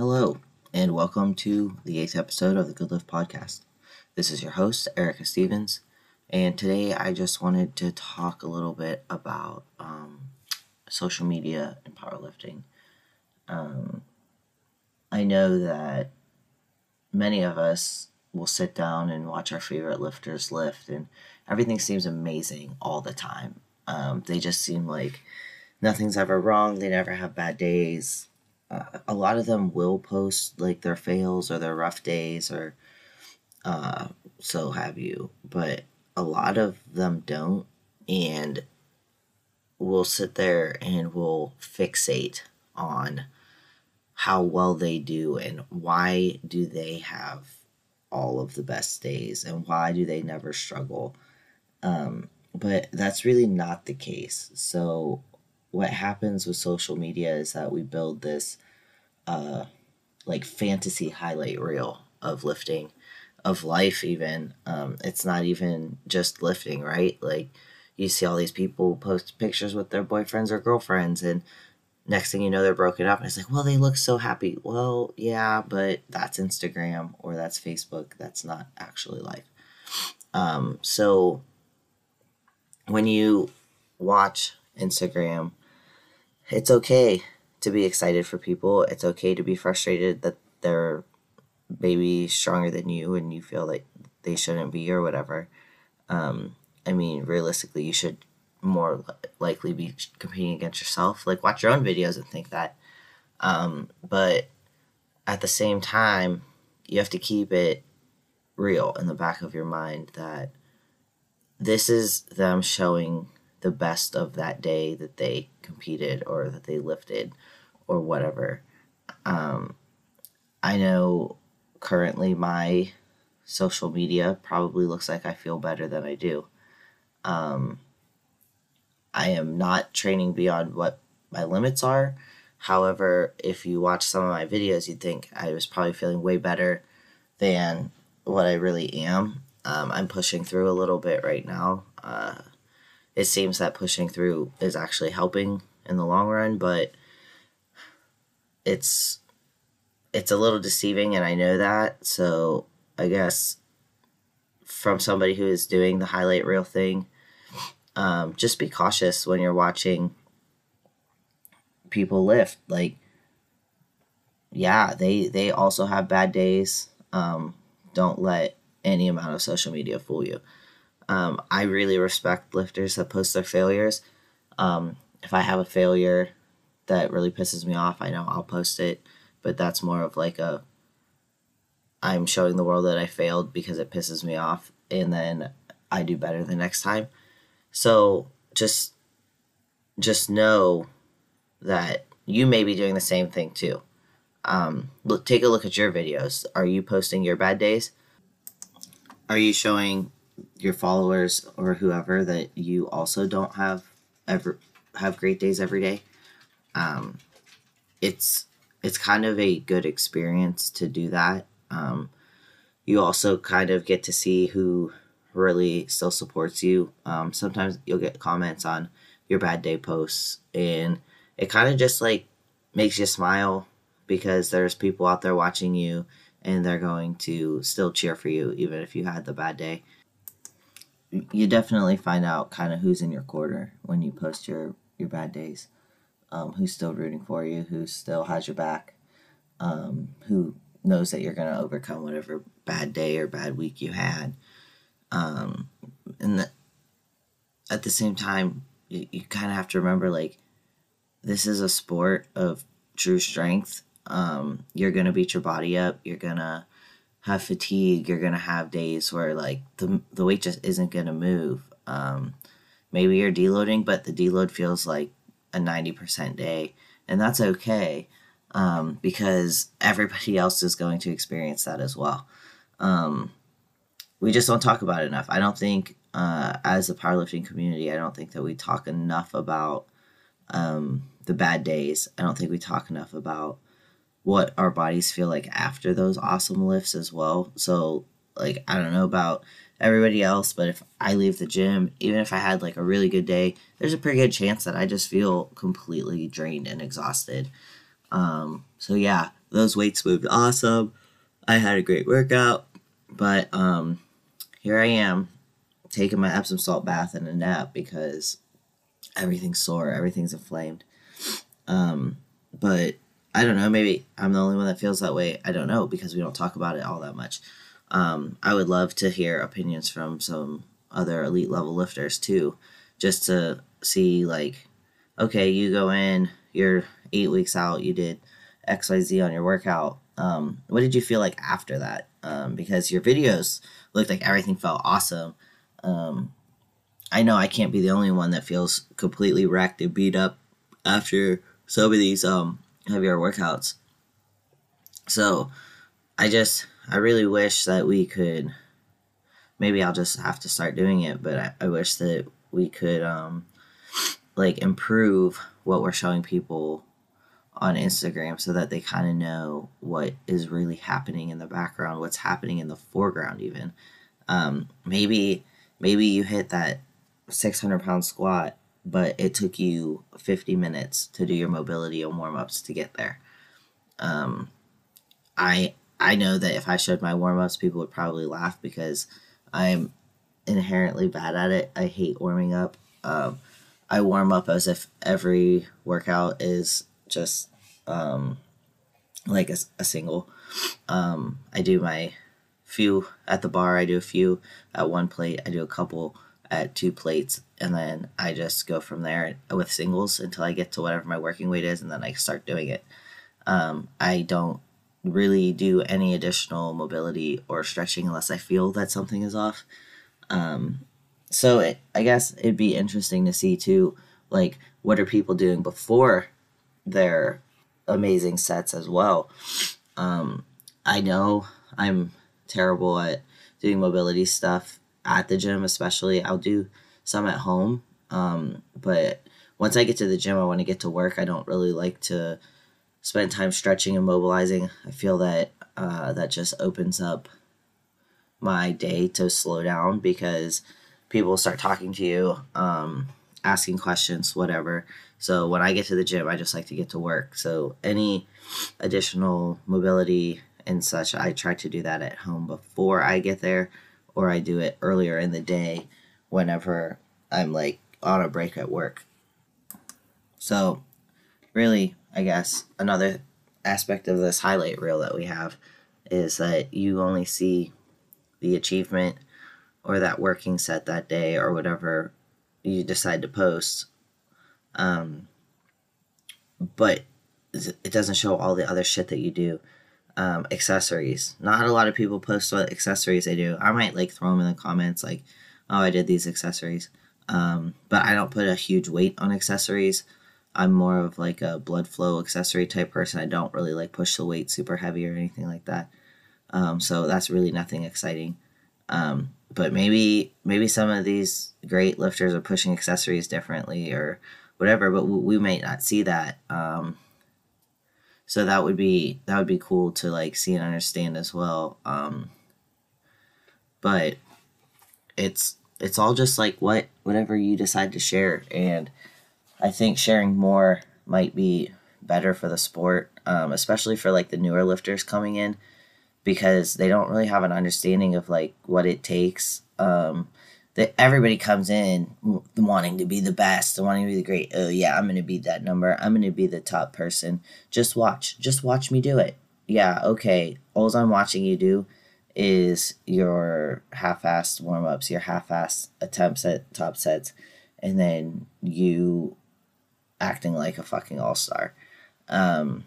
Hello, and welcome to the eighth episode of the Good Lift Podcast. This is your host, Erica Stevens, and today I just wanted to talk a little bit about um, social media and powerlifting. Um, I know that many of us will sit down and watch our favorite lifters lift, and everything seems amazing all the time. Um, they just seem like nothing's ever wrong, they never have bad days uh, a lot of them will post like their fails or their rough days or uh, so have you, but a lot of them don't, and will sit there and will fixate on how well they do and why do they have all of the best days and why do they never struggle. Um, but that's really not the case. So what happens with social media is that we build this uh, like fantasy highlight reel of lifting, of life, even. Um, it's not even just lifting, right? Like you see all these people post pictures with their boyfriends or girlfriends, and next thing you know, they're broken up. And it's like, well, they look so happy. Well, yeah, but that's Instagram or that's Facebook. That's not actually life. Um, so when you watch Instagram, it's okay to be excited for people. It's okay to be frustrated that they're maybe stronger than you and you feel like they shouldn't be or whatever. Um, I mean, realistically, you should more likely be competing against yourself. Like, watch your own videos and think that. Um, but at the same time, you have to keep it real in the back of your mind that this is them showing the best of that day that they competed or that they lifted or whatever. Um, I know currently my social media probably looks like I feel better than I do. Um, I am not training beyond what my limits are. However, if you watch some of my videos, you'd think I was probably feeling way better than what I really am. Um, I'm pushing through a little bit right now. Uh, it seems that pushing through is actually helping in the long run, but it's it's a little deceiving and I know that. So I guess from somebody who is doing the highlight reel thing, um, just be cautious when you're watching people lift. Like, yeah, they they also have bad days. Um, don't let any amount of social media fool you. Um, I really respect lifters that post their failures. Um, if I have a failure that really pisses me off, I know I'll post it, but that's more of like a I'm showing the world that I failed because it pisses me off and then I do better the next time. So just just know that you may be doing the same thing too. Um, look, take a look at your videos. Are you posting your bad days? Are you showing your followers or whoever that you also don't have ever have great days every day? Um, it's it's kind of a good experience to do that. Um, you also kind of get to see who really still supports you. Um, sometimes you'll get comments on your bad day posts, and it kind of just like makes you smile because there's people out there watching you and they're going to still cheer for you even if you had the bad day. You definitely find out kind of who's in your corner when you post your your bad days. Um, who's still rooting for you, who still has your back, um, who knows that you're going to overcome whatever bad day or bad week you had. Um, and the, at the same time, you, you kind of have to remember like, this is a sport of true strength. Um, you're going to beat your body up. You're going to have fatigue. You're to have days where like the, the weight just isn't to move. Um, maybe you're deloading, but the deload feels like a 90% day. And that's okay um, because everybody else is going to experience that as well. Um, we just don't talk about it enough. I don't think, uh, as a powerlifting community, I don't think that we talk enough about um, the bad days. I don't think we talk enough about what our bodies feel like after those awesome lifts as well. So, like, I don't know about everybody else, but if I leave the gym, even if I had like a really good day, there's a pretty good chance that I just feel completely drained and exhausted. Um, so yeah, those weights moved awesome. I had a great workout, but um, here I am taking my Epsom salt bath and a nap because everything's sore, everything's inflamed. Um, but I don't know, maybe I'm the only one that feels that way. I don't know because we don't talk about it all that much. Um, I would love to hear opinions from some other elite level lifters too, just to see like, okay, you go in, you're eight weeks out, you did XYZ on your workout. Um, what did you feel like after that? Um, because your videos looked like everything felt awesome. Um, I know I can't be the only one that feels completely wrecked and beat up after some of these um, heavier workouts. So I just, I really wish that we could, maybe I'll just have to start doing it, but I, I wish that we could um, like improve what we're showing people on Instagram so that they kind of know what is really happening in the background, what's happening in the foreground, even. Um, maybe maybe you hit that 600 pound squat, but it took you 50 minutes to do your mobility and warm ups to get there. Um, I I know that if I showed my warm ups, people would probably laugh because I'm inherently bad at it. I hate warming up. Um, I warm up as if every workout is just um, like a, a single. Um, I do my few at the bar. I do a few at one plate. I do a couple at two plates, and then I just go from there with singles until I get to whatever my working weight is, and then I start doing it. Um, I don't really do any additional mobility or stretching unless I feel that something is off. Um, so it, I guess it'd be interesting to see too, like what are people doing before their amazing sets as well. Um, I know I'm terrible at doing mobility stuff at the gym, especially. I'll do some at home, um, but once I get to the gym, I want to get to work. I don't really like to spend time stretching and mobilizing. I feel that uh, that just opens up my day to slow down because people start talking to you, um, asking questions, whatever. So when I get to the gym, I just like to get to work. So any additional mobility and such, I try to do that at home before I get there, or I do it earlier in the day whenever I'm like on a break at work. So, really, I guess another aspect of this highlight reel that we have is that you only see the achievement or that working set that day or whatever you decide to post um, but it doesn't show all the other shit that you do. Um, accessories. Not a lot of people post what accessories they do. I might like throw them in the comments, like, "Oh, I did these accessories," um, but I don't put a huge weight on accessories. I'm more of like a blood flow accessory type person. I don't really like push the weight super heavy or anything like that. Um, so that's really nothing exciting. Um, but maybe maybe some of these great lifters are pushing accessories differently or whatever, but we, we might not see that. Um, so that would be that would be cool to like see and understand as well. Um, but it's it's all just like what whatever you decide to share, and I think sharing more might be better for the sport, um, especially for like the newer lifters coming in because they don't really have an understanding of like what it takes. Um, that everybody comes in wanting to be the best, wanting to be the great. Oh yeah, I'm gonna be that number. I'm gonna be the top person. Just watch. Just watch me do it. Yeah, okay. All I'm watching you do is your half-assed warm-ups, your half-assed attempts at top sets, and then you acting like a fucking all-star. Um,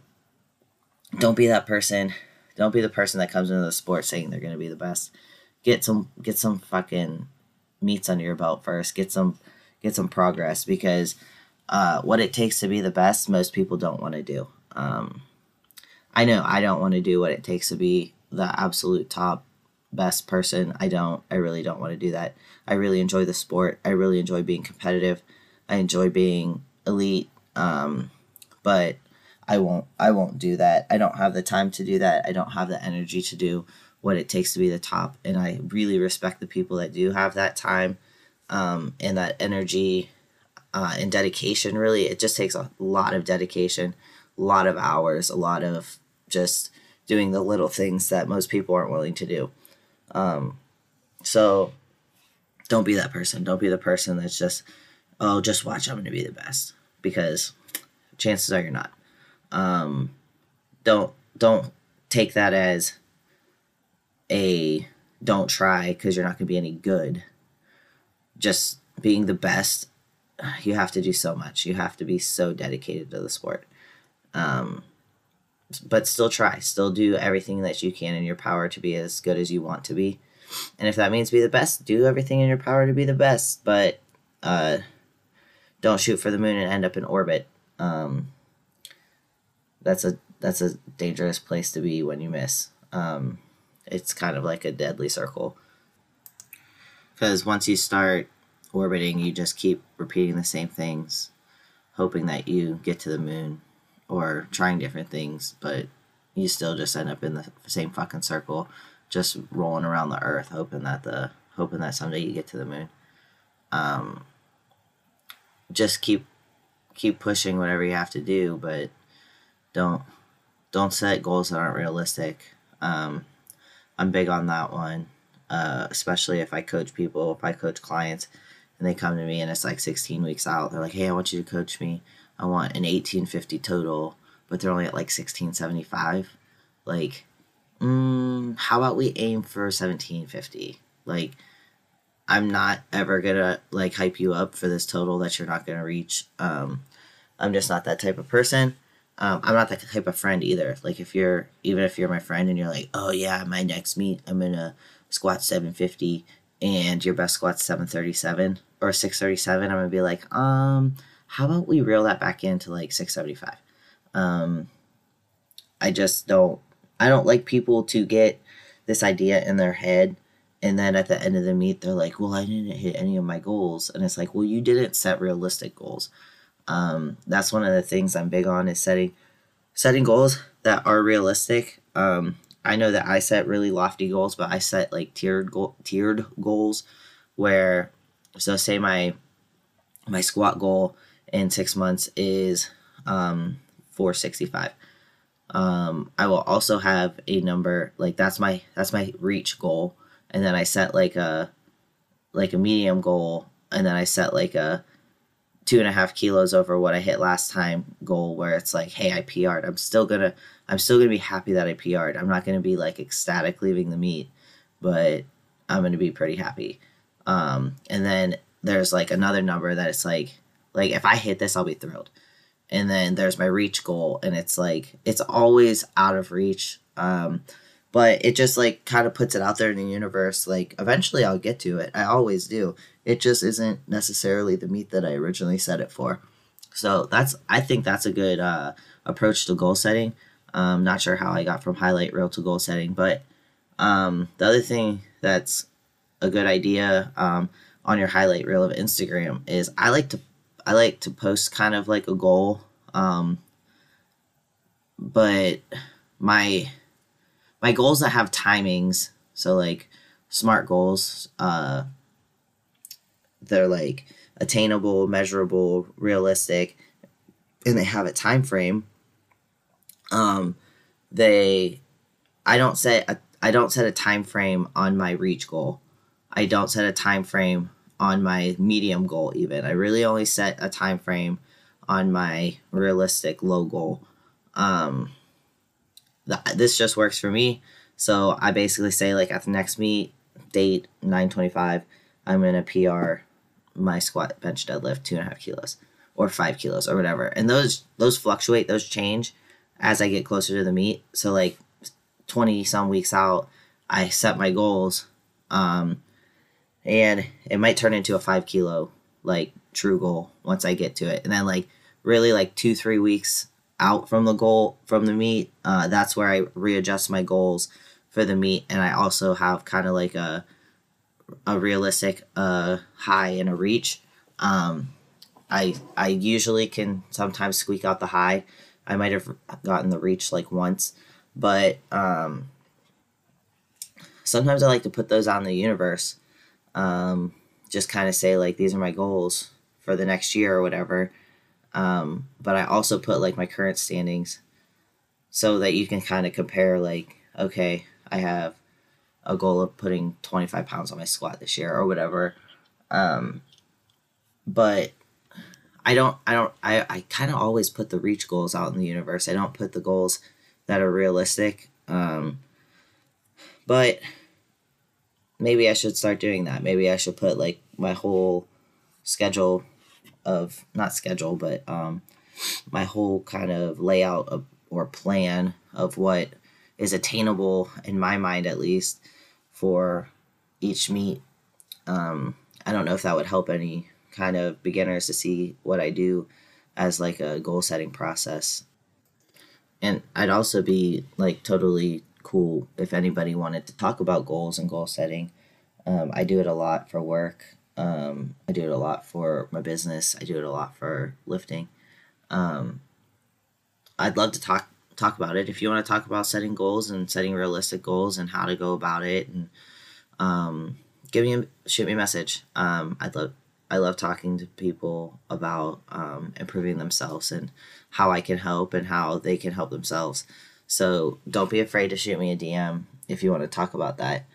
don't be that person. Don't be the person that comes into the sport saying they're gonna be the best. Get some get some fucking meets under your belt first. Get some get some progress because uh, what it takes to be the best, most people don't want to do. Um, I know I don't want to do what it takes to be the absolute top best person. I don't. I really don't want to do that. I really enjoy the sport. I really enjoy being competitive. I enjoy being elite. Um, but I won't. I won't do that. I don't have the time to do that. I don't have the energy to do what it takes to be the top. And I really respect the people that do have that time um, and that energy uh, and dedication. Really, it just takes a lot of dedication, a lot of hours, a lot of just doing the little things that most people aren't willing to do. Um, so don't be that person. Don't be the person that's just, oh, just watch, I'm going to be the best. Because chances are you're not. Um, don't don't take that as a don't try because you're not going to be any good. Just being the best, you have to do so much. You have to be so dedicated to the sport. Um, but still try. Still do everything that you can in your power to be as good as you want to be. And if that means be the best, do everything in your power to be the best. But uh, don't shoot for the moon and end up in orbit. Um, that's a that's a dangerous place to be when you miss. Um, it's kind of like a deadly circle. Because once you start orbiting, you just keep repeating the same things, hoping that you get to the moon or trying different things, but you still just end up in the same fucking circle, just rolling around the earth, hoping that the hoping that someday you get to the moon. Um, just keep keep pushing whatever you have to do, but don't don't set goals that aren't realistic. Um, I'm big on that one, uh, especially if I coach people, if I coach clients, and they come to me and it's like 16 weeks out. They're like, "Hey, I want you to coach me. I want an 1850 total, but they're only at like 1675." Like, mm, how about we aim for 1750? Like, I'm not ever gonna like hype you up for this total that you're not gonna reach. Um, I'm just not that type of person um, I'm not that type of friend either. Like if you're even if you're my friend and you're like, oh yeah, my next meet I'm gonna squat 750 and your best squat's 737 or 637, I'm gonna be like, um, how about we reel that back into like 675? Um, I just don't. I don't like people to get this idea in their head and then at the end of the meet they're like well i didn't hit any of my goals and it's like well you didn't set realistic goals um, that's one of the things I'm big on is setting setting goals that are realistic. Um, I know that I set really lofty goals, but I set like tiered goal, tiered goals where so say my my squat goal in six months is um, 465 um, i will also have a number like that's my that's my reach goal. And then i set like a like a medium goal. And then i set like a two and a half kilos over what I hit last time goal where it's like, hey, I PR'd. I'm still gonna I'm still gonna be happy that I PR'd. I'm not gonna be like ecstatic leaving the meet, but I'm gonna be pretty happy. Um, and then there's like another number that it's like like if I hit this, I'll be thrilled. And then there's my reach goal, and it's like it's always out of reach. Um, but it just like kind of puts it out there in the universe. Like eventually I'll get to it. I always do it just isn't necessarily the meet that I originally set it for. So that's I think that's a good uh, approach to goal setting. Um, not sure how I got from highlight reel to goal setting, but um, the other thing that's a good idea um, on your highlight reel of Instagram is I like to I like to post kind of like a goal, um, but my my goals that have timings, so like smart goals, uh, they're like attainable, measurable, realistic, and they have a time frame. Um, they, I don't set a, I don't set a time frame on my reach goal. I don't set a time frame on my medium goal even. I really only set a time frame on my realistic low goal. Um, this just works for me. So I basically say like at the next meet date 925, I'm gonna PR my squat bench deadlift two and a half kilos or five kilos or whatever. And those those fluctuate those change as i get closer to the meet. So like 20 some weeks out i set my goals um and it might turn into a five kilo like true goal once i get to it. And then like really like two three weeks out from the goal from the meet uh, that's where i readjust my goals for the meet and i also have kind of like a a realistic uh, high and a reach. Um, I I usually can sometimes squeak out the high. I might have gotten the reach like once, but um, sometimes I like to put those on the universe. Um, just kind of say like these are my goals for the next year or whatever. Um, but I also put like my current standings so that you can kind of compare like okay i have a goal of putting 25 pounds on my squat this year or whatever. Um, but i don't i don't i, I kind of always put the reach goals out in the universe. I don't put the goals that are realistic. Um, but maybe i should start doing that. Maybe i should put like my whole schedule of not schedule but um, my whole kind of layout of, or plan of what is attainable in my mind at least for each meet. Um, i don't know if that would help any kind of beginners to see what i do as like a goal setting process. And i'd also be like totally cool if anybody wanted to talk about goals and goal setting um, i do it a lot for work um, I do it a lot for my business. I do it a lot for lifting. Um, I'd love to talk talk about it. If you want to talk about setting goals and setting realistic goals and how to go about it, and um, give me a, shoot me a message. Um, I'd love I love talking to people about um, improving themselves and how I can help and how they can help themselves. So don't be afraid to shoot me a DM if you want to talk about that.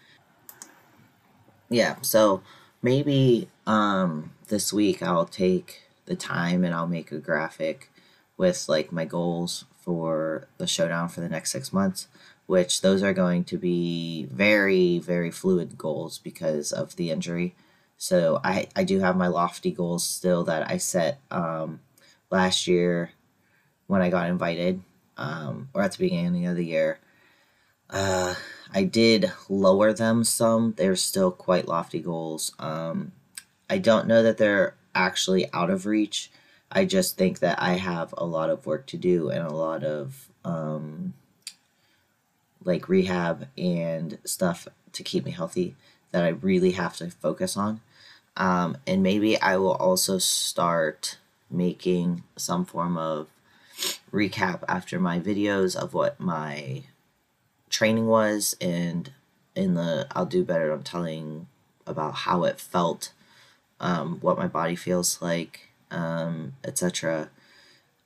Yeah. So maybe um, this week I'll take the time and I'll make a graphic with like my goals for the showdown for the next six months, which those are going to be very, very fluid goals because of the injury. So I, I do have my lofty goals still that I set um, last year when I got invited um, or at the beginning of the year. Uh, I did lower them some. They're still quite lofty goals. Um, I don't know that they're actually out of reach. I just think that I have a lot of work to do and a lot of um, like rehab and stuff to keep me healthy that I really have to focus on. Um, and maybe I will also start making some form of recap after my videos of what my training was and in the I'll do better I'm telling about how it felt, um, what my body feels like, um, etc.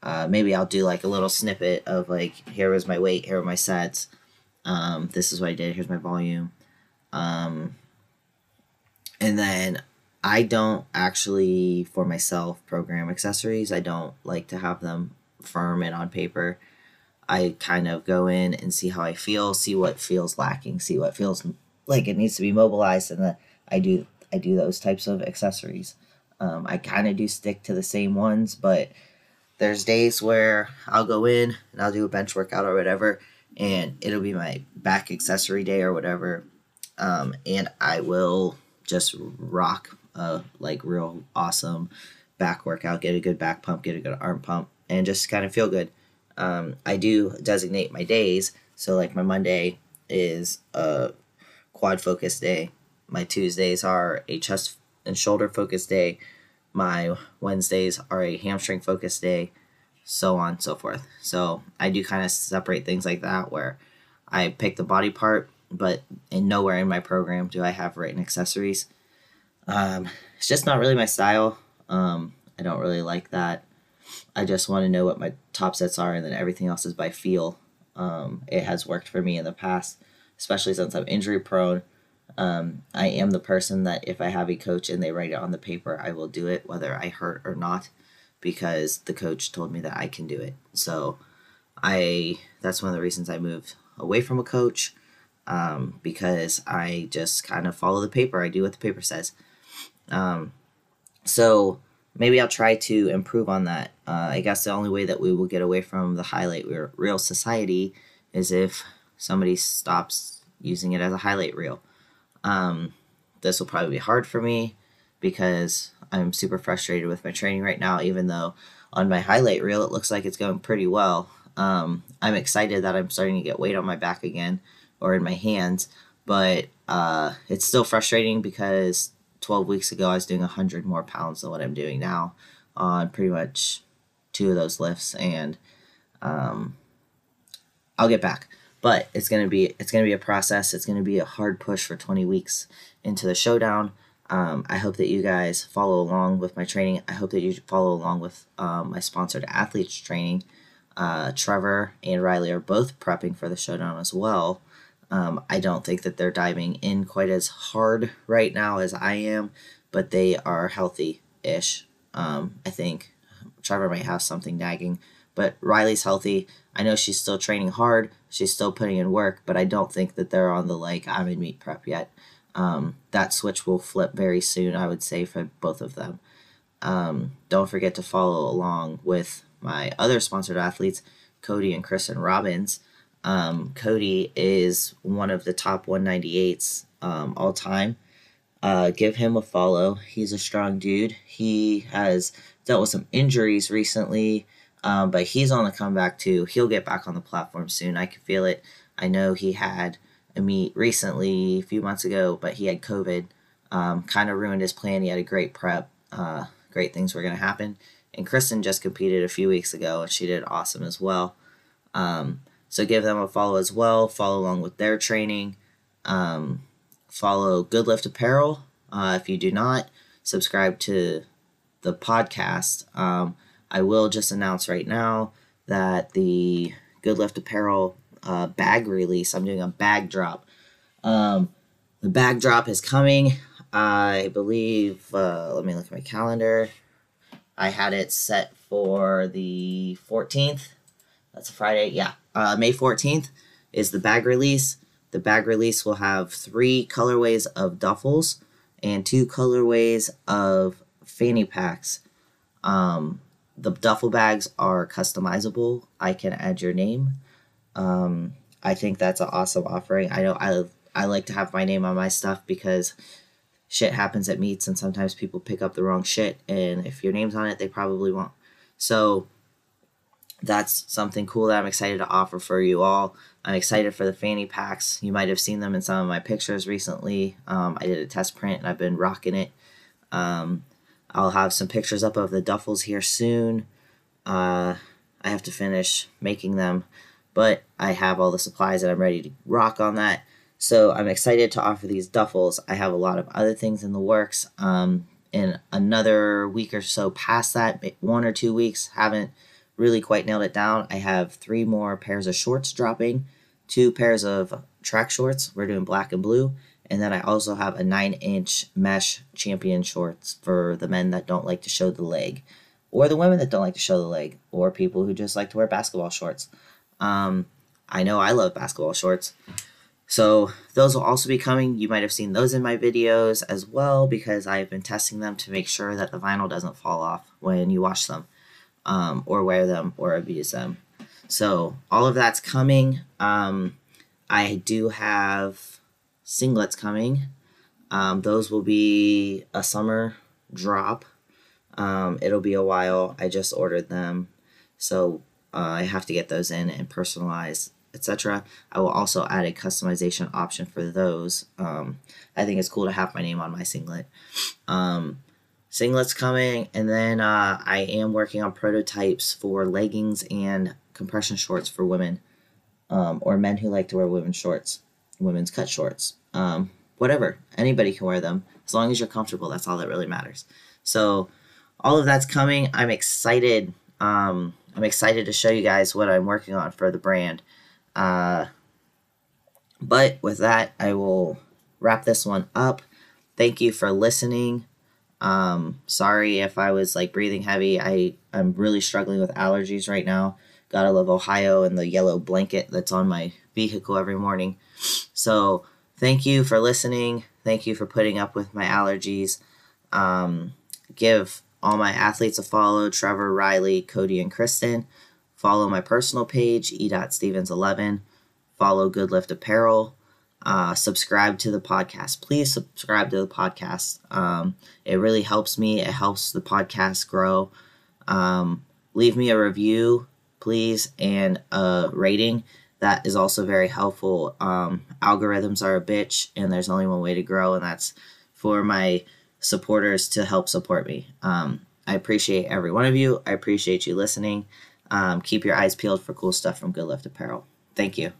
Uh, maybe I'll do like a little snippet of like here was my weight, here are my sets, um, this is what I did, here's my volume, um, and then I don't actually for myself program accessories. I don't like to have them firm and on paper. I kind of go in and see how I feel, see what feels lacking, see what feels like it needs to be mobilized, and then I do I do those types of accessories. Um, I kind of do stick to the same ones, but there's days where I'll go in and I'll do a bench workout or whatever, and it'll be my back accessory day or whatever, um, and I will just rock a like real awesome back workout, get a good back pump, get a good arm pump, and just kind of feel good um, I do designate my days. So like my Monday is a quad focus day. My Tuesdays are a chest and shoulder focus day. My Wednesdays are a hamstring focus day, so on and so forth. So I do kind of separate things like that where I pick the body part, but in nowhere in my program do I have written accessories. Um, it's just not really my style. Um, I don't really like that. I just want to know what my top sets are, and then everything else is by feel. Um, it has worked for me in the past, especially since I'm injury prone. Um, I am the person that if I have a coach and they write it on the paper, I will do it whether I hurt or not, because the coach told me that I can do it. So, I that's one of the reasons I moved away from a coach, um, because I just kind of follow the paper. I do what the paper says. Um, so maybe I'll try to improve on that. Uh, I guess the only way that we will get away from the highlight reel society is if somebody stops using it as a highlight reel. Um, this will probably be hard for me because I'm super frustrated with my training right now, even though on my highlight reel it looks like it's going pretty well. Um, I'm excited that I'm starting to get weight on my back again or in my hands, but uh, it's still frustrating because 12 weeks ago, I was doing 100 more pounds than what I'm doing now on pretty much two of those lifts. And um, I'll get back. But it's gonna be it's gonna be a process. It's gonna be a hard push for 20 weeks into the showdown. Um, I hope that you guys follow along with my training. I hope that you follow along with um, my sponsored athletes training. Uh, Trevor and Riley are both prepping for the showdown as well. Um, I don't think that they're diving in quite as hard right now as I am, but they are healthy ish. Um, I think Trevor might have something nagging, but Riley's healthy. I know she's still training hard. She's still putting in work, but I don't think that they're on the like I'm in meet prep yet. Um, that switch will flip very soon, I would say, for both of them. Um, don't forget to follow along with my other sponsored athletes, Cody and Kristen Robbins. Um, Cody is one of the top 198s um, all time. Uh, give him a follow. He's a strong dude. He has dealt with some injuries recently, um, but he's on the comeback too. He'll get back on the platform soon. I can feel it. I know he had a meet recently, a few months ago, but he had COVID. Um, kind of ruined his plan. He had a great prep. Uh, great things were going to happen. And Kristen just competed a few weeks ago, and she did awesome as well. Um, so give them a follow as well. Follow along with their training. Um, follow Good Lift Apparel. Uh, if you do not subscribe to the podcast, um, I will just announce right now that the Good Lift Apparel uh, bag release, I'm doing a bag drop. Um, the bag drop is coming. I believe, uh, let me look at my calendar. I had it set for the 14th. That's a Friday. Yeah. Uh, May 14th is the bag release. The bag release will have three colorways of duffels and two colorways of fanny packs. Um, the duffel bags are customizable. I can add your name. Um, I think that's an awesome offering. I know I I like to have my name on my stuff because shit happens at meets and sometimes people pick up the wrong shit and if your name's on it they probably won't so that's something cool that i'm excited to offer for you all. I'm excited for the fanny packs. You might have seen them in some of my pictures recently. Um, i did a test print and i've been rocking it. Um, i'll have some pictures up of the duffels here soon. Uh, i have to finish making them but i have all the supplies that i'm ready to rock on that. So I'm excited to offer these duffels. I have a lot of other things in the works. Um, in another week or so past that, one or two weeks, haven't really quite nailed it down. I have three more pairs of shorts dropping, two pairs of track shorts. We're doing black and blue. And then I also have a nine inch mesh champion shorts for the men that don't like to show the leg, or the women that don't like to show the leg, or people who just like to wear basketball shorts. Um, I know I love basketball shorts. So those will also be coming. You might have seen those in my videos as well because I've been testing them to make sure that the vinyl doesn't fall off when you wash them um, or wear them or abuse them. So all of that's coming. Um, I do have singlets coming. Um, those will be a summer drop. Um, it'll be a while. I just ordered them. So uh, I have to get those in and personalize etc. I will also add a customization option for those. Um, I think it's cool to have my name on my singlet. Um, singlets coming, and then uh, I am working on prototypes for leggings and compression shorts for women, um, or men who like to wear women's shorts, women's cut shorts. Um, whatever, anybody can wear them as long as you're comfortable. That's all that really matters. So, all of that's coming. I'm excited. Um, I'm excited to show you guys what I'm working on for the brand. Uh, but with that, I will wrap this one up. Thank you for listening. Um, sorry if I was like breathing heavy. I I'm really struggling with allergies right now. Gotta love Ohio and the yellow blanket that's on my vehicle every morning. So thank you for listening. Thank you for putting up with my allergies. Um, give all my athletes a follow: Trevor, Riley, Cody, and Kristen. Follow my personal page, e.stevens11. Follow Good Lift Apparel. Uh, subscribe to the podcast. Please subscribe to the podcast. Um, it really helps me. It helps the podcast grow. Um, leave me a review, please, and a rating. That is also very helpful. Um, algorithms are a bitch, and there's only one way to grow, and that's for my supporters to help support me. Um, I appreciate every one of you. I appreciate you listening. Um, keep your eyes peeled for cool stuff from Good Lift Apparel. Thank you.